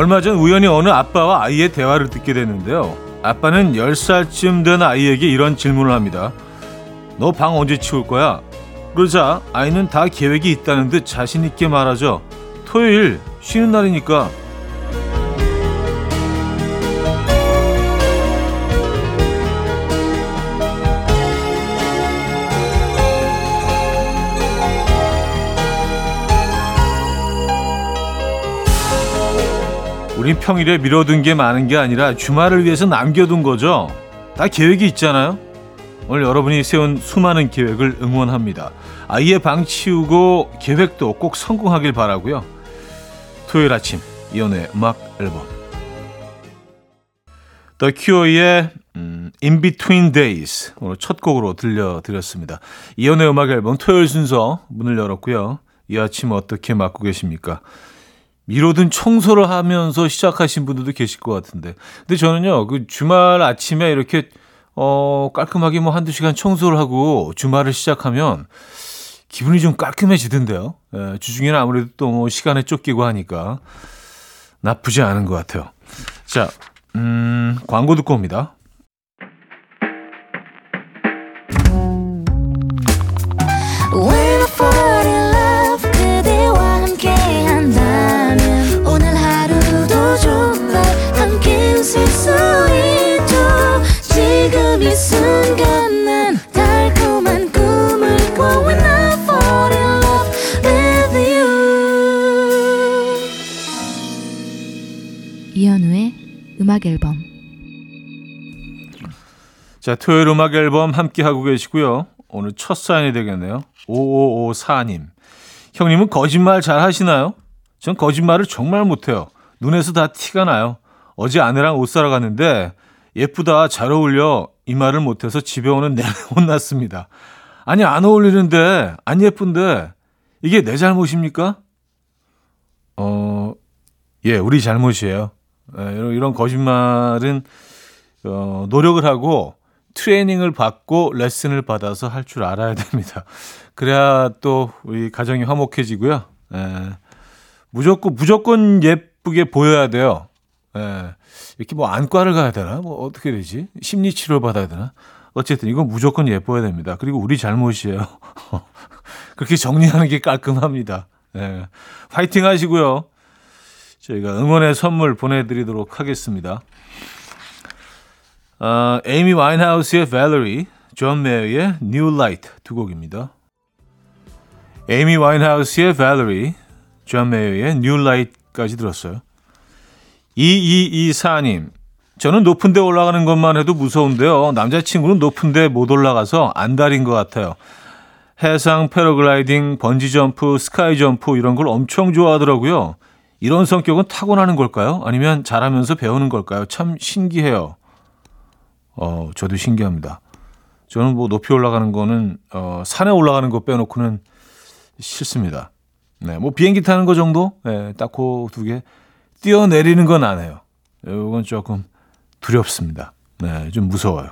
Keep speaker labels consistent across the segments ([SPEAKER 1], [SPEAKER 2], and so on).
[SPEAKER 1] 얼마 전 우연히 어느 아빠와 아이의 대화를 듣게 됐는데요. 아빠는 10살쯤 된 아이에게 이런 질문을 합니다. 너 방 언제 치울 거야? 그러자 아이는 다 계획이 있다는 듯 자신있게 말하죠. 토요일 쉬는 날이니까 우린 평일에 미뤄둔 게 많은 게 아니라 주말을 위해서 남겨둔 거죠. 다 계획이 있잖아요. 오늘 여러분이 세운 수많은 계획을 응원합니다. 아이의 방 치우고 계획도 꼭 성공하길 바라고요. 토요일 아침 이연우의 음악 앨범 The Cure의 음, In Between Days 오늘 첫 곡으로 들려드렸습니다. 이연우의 음악 앨범 토요일 순서 문을 열었고요. 이 아침 어떻게 맞고 계십니까? 미뤄둔 청소를 하면서 시작하신 분들도 계실 것 같은데. 근데 저는요, 그 주말 아침에 이렇게, 어, 깔끔하게 뭐 한두 시간 청소를 하고 주말을 시작하면 기분이 좀 깔끔해지던데요. 예, 주중에는 아무래도 또 뭐 시간에 쫓기고 하니까 나쁘지 않은 것 같아요. 자, 음, 광고 듣고 옵니다.
[SPEAKER 2] 음악 앨범
[SPEAKER 1] 자, 토요일 음악 앨범 함께 하고 계시고요. 오늘 첫 사연이 되겠네요. 5554님. 형님은 거짓말 잘 하시나요? 전 거짓말을 정말 못해요. 눈에서 다 티가 나요. 어제 아내랑 옷 사러 갔는데 예쁘다, 잘 어울려 이 말을 못해서 집에 오는 내내 혼났습니다. 아니 안 어울리는데 안 예쁜데 이게 내 잘못입니까? 어, 예, 우리 잘못이에요. 예, 이런, 이런 거짓말은 어, 노력을 하고 트레이닝을 받고 레슨을 받아서 할 줄 알아야 됩니다. 그래야 또 우리 가정이 화목해지고요. 예, 무조건 무조건 예쁘게 보여야 돼요. 예, 이렇게 뭐 안과를 가야 되나? 뭐 어떻게 되지? 심리 치료 받아야 되나? 어쨌든 이건 무조건 예뻐야 됩니다. 그리고 우리 잘못이에요. 그렇게 정리하는 게 깔끔합니다. 예, 화이팅 하시고요. 저희가 응원의 선물 보내드리도록 하겠습니다. 어, 에이미 와인하우스의 Valerie, 존 메이어의 New Light 두 곡입니다. 에이미 와인하우스의 Valerie, 존 메이어의 New Light까지 들었어요. 2224님, 저는 높은 데 올라가는 것만 해도 무서운데요. 남자친구는 높은 데 못 올라가서 안달인 것 같아요. 해상 패러글라이딩, 번지점프, 스카이점프 이런 걸 엄청 좋아하더라고요. 이런 성격은 타고나는 걸까요? 아니면 잘하면서 배우는 걸까요? 참 신기해요. 어, 저도 신기합니다. 저는 뭐 높이 올라가는 거는 어, 산에 올라가는 거 빼놓고는 싫습니다. 네, 뭐 비행기 타는 거 정도, 네, 딱고 두 개. 뛰어 내리는 건 안 해요. 이건 조금 두렵습니다. 네, 좀 무서워요.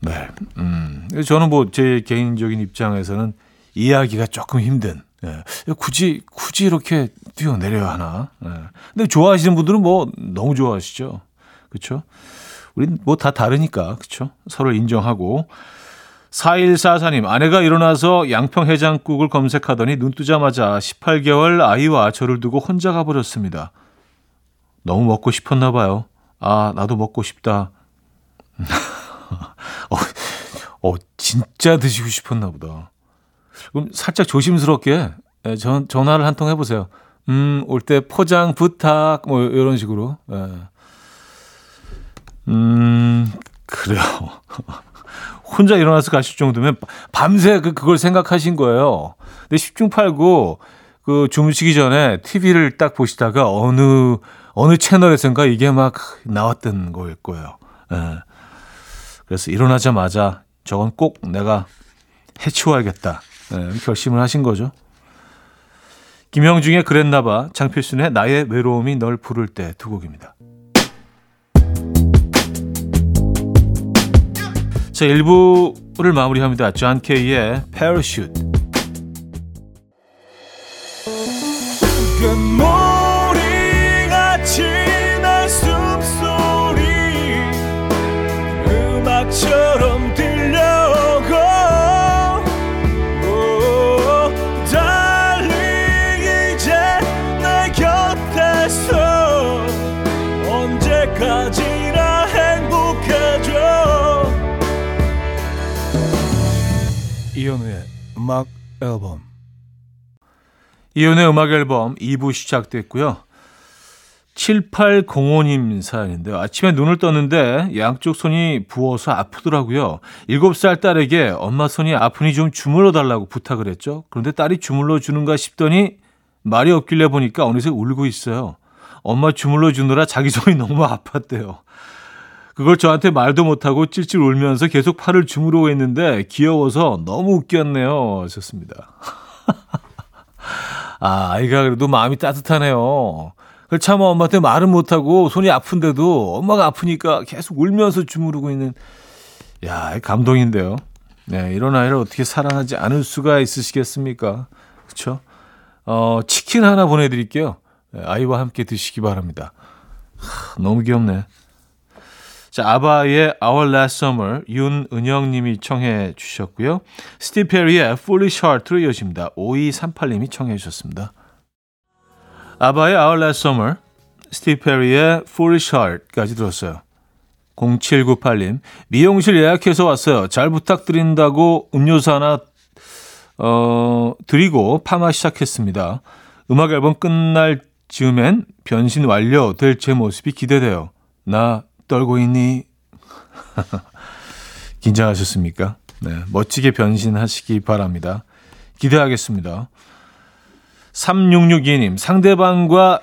[SPEAKER 1] 네, 음, 저는 뭐 제 개인적인 입장에서는 이해하기가 조금 힘든 예. 굳이 굳이 이렇게 뛰어내려야 하나? 예. 근데 좋아하시는 분들은 뭐 너무 좋아하시죠. 그렇죠? 우린 뭐 다 다르니까. 그렇죠? 서로 인정하고 4144님, 아내가 일어나서 양평 해장국을 검색하더니 눈 뜨자마자 18개월 아이와 저를 두고 혼자 가버렸습니다. 너무 먹고 싶었나 봐요. 아, 나도 먹고 싶다. 어, 어, 진짜 드시고 싶었나 보다. 그럼 살짝 조심스럽게 예, 전, 전화를 한 통 해보세요. 음, 올 때 포장 부탁, 뭐, 이런 식으로. 예. 음, 그래요. 혼자 일어나서 가실 정도면 밤새 그, 그걸 생각하신 거예요. 근데 10중 8구 그 주무시기 전에 TV를 딱 보시다가 어느, 어느 채널에선가 이게 막 나왔던 거일 거예요. 예. 그래서 일어나자마자 저건 꼭 내가 해치워야겠다. 네, 결심을 하신 거죠. 김형중의 그랬나봐, 장필순의 나의 외로움이 널 부를 때 두 곡입니다. 자, 1부를 마무리합니다. 존 케이의 Parachute.
[SPEAKER 2] 괴물이같이 내 숨소리 음악처럼 앨범
[SPEAKER 1] 이연의 음악 앨범 2부 시작됐고요. 7805님 사연인데요. 아침에 눈을 떴는데 양쪽 손이 부어서 아프더라고요. 7살 딸에게 엄마 손이 아프니 좀 주물러 달라고 부탁을 했죠. 그런데 딸이 주물러 주는가 싶더니 말이 없길래 보니까 어느새 울고 있어요. 엄마 주물러 주느라 자기 손이 너무 아팠대요. 그걸 저한테 말도 못하고 찔찔 울면서 계속 팔을 주무르고 있는데 귀여워서 너무 웃겼네요. 하셨습니다. 아, 아이가 그래도 마음이 따뜻하네요. 참 엄마한테 말은 못하고 손이 아픈데도 엄마가 아프니까 계속 울면서 주무르고 있는 야 감동인데요. 네, 이런 아이를 어떻게 사랑하지 않을 수가 있으시겠습니까? 그렇죠? 어, 치킨 하나 보내드릴게요. 네, 아이와 함께 드시기 바랍니다. 하, 너무 귀엽네. 자, 아바의 Our Last Summer 윤은영 님이 청해 주셨고요. 스티브 페리의 Foolish Heart로 이어집니다. 5238님이 청해 주셨습니다. 아바의 Our Last Summer, 스티브 페리의 Foolish Heart까지 들었어요. 0798님, 미용실 예약해서 왔어요. 잘 부탁드린다고 음료수 하나, 어, 드리고 파마 시작했습니다. 음악 앨범 끝날 즈음엔 변신 완료 될 제 모습이 기대돼요. 나 떨고 있니? 긴장하셨습니까? 네, 멋지게 변신하시기 바랍니다. 기대하겠습니다. 3662님, 상대방과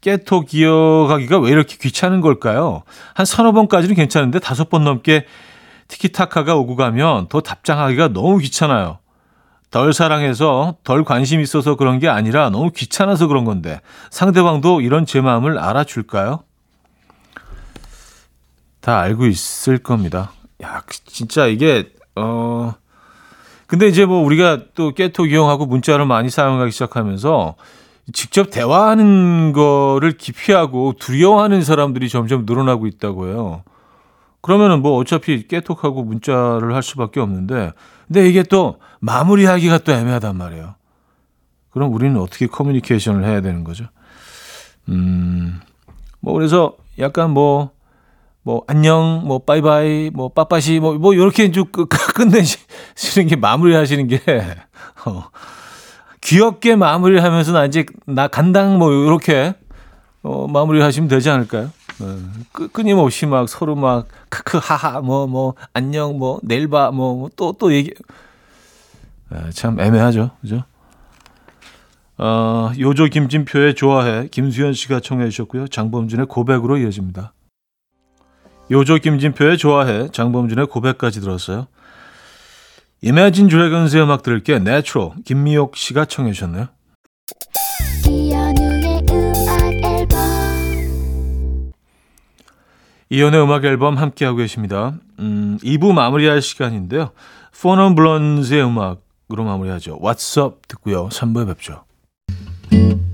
[SPEAKER 1] 깨톡 기어가기가 왜 이렇게 귀찮은 걸까요? 한 서너 번까지는 괜찮은데 다섯 번 넘게 티키타카가 오고 가면 더 답장하기가 너무 귀찮아요. 덜 사랑해서 덜 관심 있어서 그런 게 아니라 너무 귀찮아서 그런 건데 상대방도 이런 제 마음을 알아줄까요? 다 알고 있을 겁니다. 야, 진짜 이게 어 근데 이제 뭐 우리가 또 깨톡 이용하고 문자를 많이 사용하기 시작하면서 직접 대화하는 거를 기피하고 두려워하는 사람들이 점점 늘어나고 있다고 해요. 그러면은 뭐 어차피 깨톡하고 문자를 할 수밖에 없는데 근데 이게 또 마무리하기가 또 애매하단 말이에요. 그럼 우리는 어떻게 커뮤니케이션을 해야 되는 거죠? 음, 뭐 그래서 약간 뭐 뭐 안녕, 뭐 빠이빠이, 뭐 빠빠시, 뭐 뭐 이렇게 쭉 끝내시는 게 마무리하시는 게 어, 귀엽게 마무리하면서 나 이제 나 간당 뭐 이렇게 어, 마무리하시면 되지 않을까요? 어, 끊임없이 막 서로 막 크크 하하 뭐뭐 뭐, 안녕 뭐 내일 봐뭐 또또 뭐, 또 얘기 아, 참 애매하죠, 그죠? 어, 요조 김진표의 좋아해 김수현 씨가 청해 주셨고요. 장범준의 고백으로 이어집니다. 요조 김진표의 좋아해 장범준의 고백까지 들었어요. 이매진 드래곤스의 음악 들을게 Natural 김미옥 씨가 청해 주셨네요. 이연의 음악 앨범 함께하고 계십니다. 음, 2부 마무리할 시간인데요. 포넌 블론즈의 음악으로 마무리하죠. What's Up 듣고요. 3부에 뵙죠. And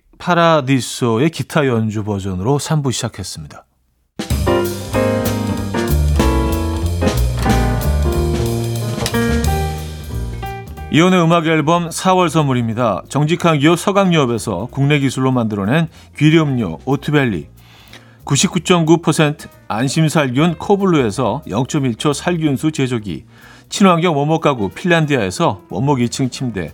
[SPEAKER 1] 파라디소의 기타 연주 버전으로 3부 시작했습니다. 이혼의 음악 앨범 4월 선물입니다. 정직한 기업 서강유업에서 국내 기술로 만들어낸 귀리음료 오트벨리 99.9% 안심살균 코블루에서 0.1초 살균수 제조기 친환경 원목 가구 핀란디아에서 원목 2층 침대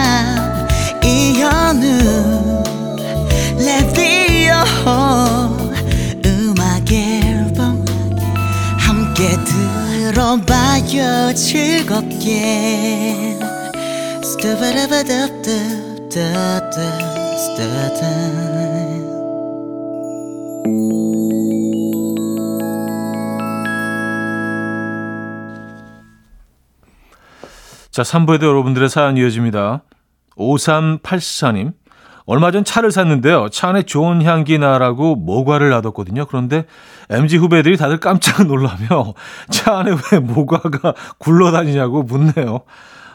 [SPEAKER 3] 들어봐요 즐겁게 스타바라바답답답답답
[SPEAKER 1] 자, 3부에도 여러분들의 사연 이어집니다. 5384님. 얼마 전 차를 샀는데요. 차 안에 좋은 향기 나라고 모과를 놔뒀거든요. 그런데 MG 후배들이 다들 깜짝 놀라며 차 안에 왜 모과가 굴러다니냐고 묻네요.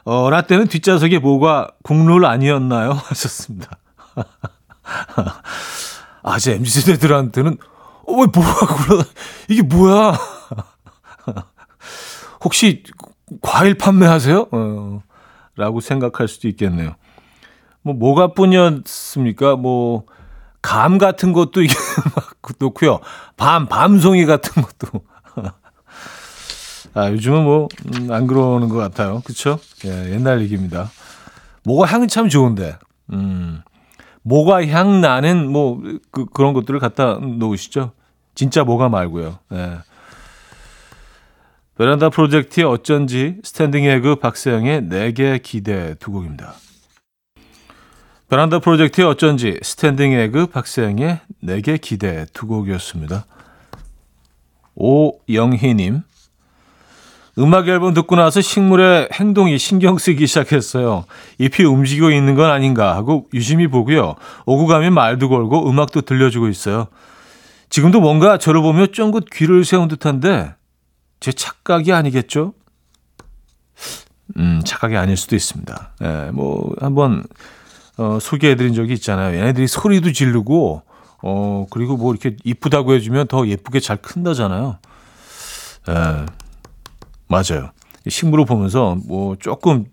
[SPEAKER 1] 어, 라떼는 뒷좌석에 모과 국룰 아니었나요? 하셨습니다. 아, 제 MZ 세대들한테는 어, 왜 모과가 굴러다 이게 뭐야? 혹시 과일 판매하세요? 어, 라고 생각할 수도 있겠네요. 뭐, 뭐가 뿐이었습니까? 뭐, 감 같은 것도 이게 막 놓고요. 밤, 밤송이 같은 것도. 아, 요즘은 뭐, 음, 안 그러는 것 같아요. 그쵸? 예, 옛날 얘기입니다. 뭐가 향이 참 좋은데, 음, 뭐가 향 나는 뭐, 그, 그런 것들을 갖다 놓으시죠. 진짜 뭐가 말고요. 예. 베란다 프로젝트의 어쩐지 스탠딩 에그 박세영의 내게 기대 두 곡입니다. 베란다 프로젝트의 어쩐지 스탠딩 에그 박세영의 내게 기대 두 곡이었습니다. 오영희님 음악 앨범 듣고 나서 식물의 행동이 신경 쓰기 시작했어요. 잎이 움직이고 있는 건 아닌가 하고 유심히 보고요. 오고 가면 말도 걸고 음악도 들려주고 있어요. 지금도 뭔가 저를 보며 쫑긋 귀를 세운 듯한데 제 착각이 아니겠죠? 음, 착각이 아닐 수도 있습니다. 예, 뭐, 한번, 어, 소개해드린 적이 있잖아요. 얘네들이 소리도 지르고, 어, 그리고 뭐 이렇게 이쁘다고 해주면 더 예쁘게 잘 큰다잖아요. 예, 맞아요. 식물을 보면서 뭐 조금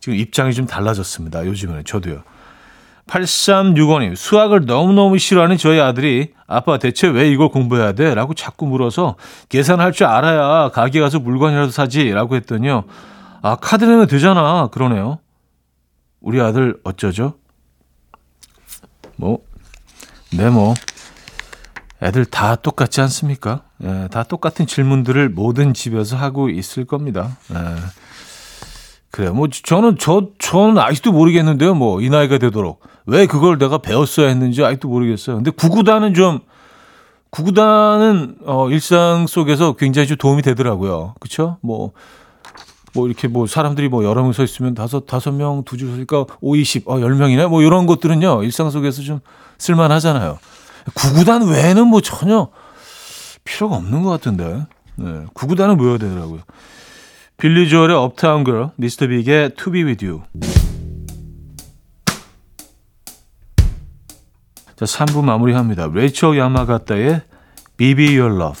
[SPEAKER 1] 지금 입장이 좀 달라졌습니다. 요즘에는 저도요. 8365님, 수학을 너무너무 싫어하는 저희 아들이 아빠 대체 왜 이걸 공부해야 돼? 라고 자꾸 물어서 계산할 줄 알아야 가게 가서 물건이라도 사지? 라고 했더니요. 아, 카드 내면 되잖아. 그러네요. 우리 아들 어쩌죠? 뭐, 네, 뭐. 애들 다 똑같지 않습니까? 예, 다 똑같은 질문들을 모든 집에서 하고 있을 겁니다. 예. 그래, 뭐, 저는, 저, 저는 아직도 모르겠는데요. 뭐, 이 나이가 되도록. 왜 그걸 내가 배웠어야 했는지 아직도 모르겠어요. 근데 구구단은 좀, 구구단은, 어, 일상 속에서 굉장히 좀 도움이 되더라고요. 그쵸? 뭐, 뭐, 이렇게 뭐, 사람들이 뭐, 여러 명 서 있으면 다섯, 다섯 명, 두 줄 서니까 5, 20, 어, 10명이네? 뭐, 이런 것들은요, 일상 속에서 좀 쓸만하잖아요. 구구단 외에는 뭐 전혀 필요가 없는 것 같은데. 네. 구구단은 모여야 되더라고요. 빌리 조엘의 업타운 걸, 미스터 빅의 To Be With You. 자, 3부 마무리합니다. 레이첼 야마가타의 Baby Your Love.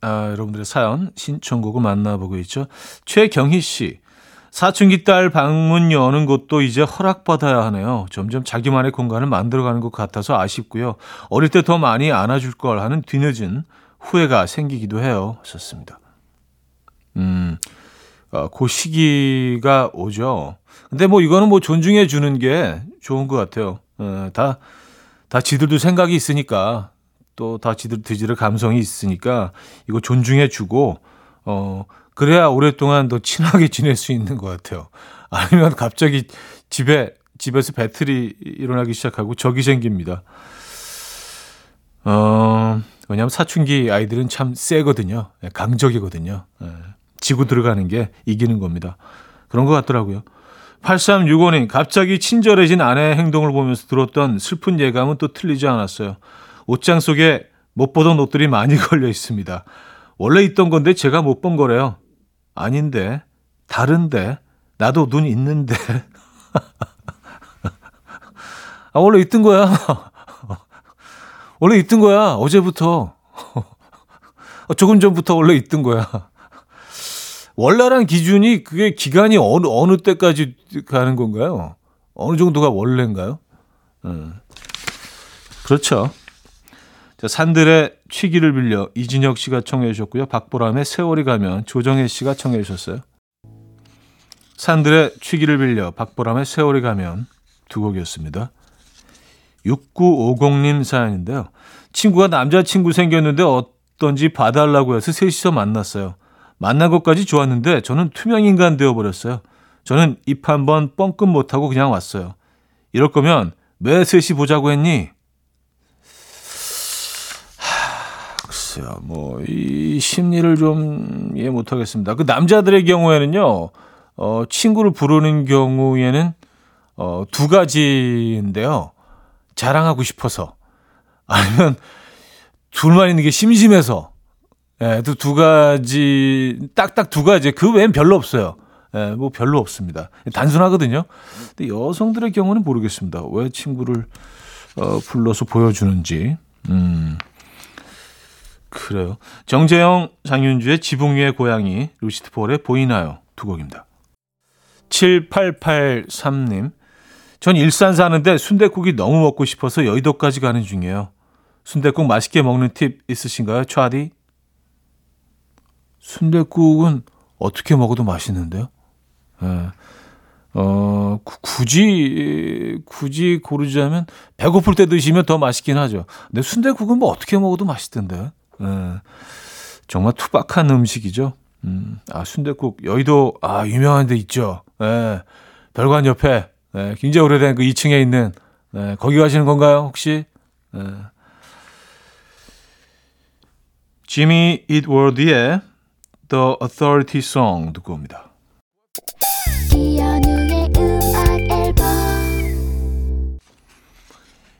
[SPEAKER 1] 아, 여러분들의 사연, 신청곡을 만나보고 있죠. 최경희 씨. 사춘기 딸 방문 여는 것도 이제 허락받아야 하네요. 점점 자기만의 공간을 만들어가는 것 같아서 아쉽고요. 어릴 때 더 많이 안아줄 걸 하는 뒤늦은 후회가 생기기도 해요. 하셨습니다. 음, 어, 그 시기가 오죠. 근데 뭐 이거는 뭐 존중해 주는 게 좋은 것 같아요. 어, 다, 다 지들도 생각이 있으니까 또 다 지들, 지들 감성이 있으니까 이거 존중해 주고, 어, 그래야 오랫동안 더 친하게 지낼 수 있는 것 같아요. 아니면 갑자기 집에, 집에서 배틀이 일어나기 시작하고 적이 생깁니다. 어, 왜냐하면 사춘기 아이들은 참 세거든요. 예, 강적이거든요. 예, 지고 들어가는 게 이기는 겁니다. 그런 것 같더라고요. 8365님, 갑자기 친절해진 아내의 행동을 보면서 들었던 슬픈 예감은 또 틀리지 않았어요. 옷장 속에 못 보던 옷들이 많이 걸려 있습니다. 원래 있던 건데 제가 못 본 거래요. 아닌데, 다른데, 나도 눈 있는데. 아, 원래 있던 거야. 원래 있던 거야. 어제부터. 조금 전부터 원래 있던 거야. 원래란 기준이 그게 기간이 어느, 어느 때까지 가는 건가요? 어느 정도가 원래인가요? 음. 그렇죠. 자, 산들의 취기를 빌려 이진혁 씨가 청해 주셨고요. 박보람의 세월이 가면 조정혜 씨가 청해 주셨어요. 산들의 취기를 빌려 박보람의 세월이 가면 두 곡이었습니다. 6950님 사연인데요. 친구가 남자친구 생겼는데 어떤지 봐달라고 해서 셋이서 만났어요. 만난 것까지 좋았는데 저는 투명인간 되어버렸어요. 저는 입 한 번 뻥끗 못하고 그냥 왔어요. 이럴 거면 왜 셋이 보자고 했니? 하, 글쎄요, 뭐, 이 심리를 좀 이해 못하겠습니다. 그 남자들의 경우에는요, 어, 친구를 부르는 경우에는, 어, 두 가지인데요. 자랑하고 싶어서. 아니면, 둘만 있는 게 심심해서. 예, 두, 두 가지, 딱딱 두 가지. 그 외엔 별로 없어요. 예, 뭐 별로 없습니다. 단순하거든요. 근데 여성들의 경우는 모르겠습니다. 왜 친구를, 어, 불러서 보여주는지. 음. 그래요. 정재영, 장윤주의 지붕 위의 고양이, 루시트 폴의 보이나요? 두 곡입니다. 7883님. 전 일산 사는데 순대국이 너무 먹고 싶어서 여의도까지 가는 중이에요. 순대국 맛있게 먹는 팁 있으신가요? 차디? 순대국은 어떻게 먹어도 맛있는데요. 예. 어, 구- 굳이, 굳이 고르자면, 배고플 때 드시면 더 맛있긴 하죠. 근데 순대국은 뭐 어떻게 먹어도 맛있던데. 예. 정말 투박한 음식이죠. 음, 아, 순대국, 여의도, 아, 유명한 데 있죠. 예. 별관 옆에, 예, 굉장히 오래된 그 2층에 있는, 예, 거기 가시는 건가요, 혹시? 예. 지미 이트워드의 The Authority Song 듣고 옵니다.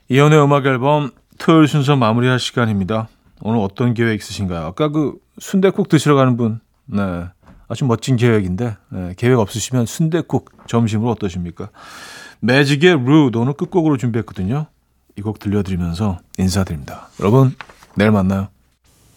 [SPEAKER 1] 이연의 음악 앨범 토요일 순서 마무리할 시간입니다. 오늘 어떤 계획 있으신가요? 아까 그 순대국 드시러 가는 분, 네, 아주 멋진 계획인데 네, 계획 없으시면 순대국 점심으로 어떠십니까? 매직의 루드 오늘 끝곡으로 준비했거든요. 이 곡 들려드리면서 인사드립니다. 여러분 내일 만나요.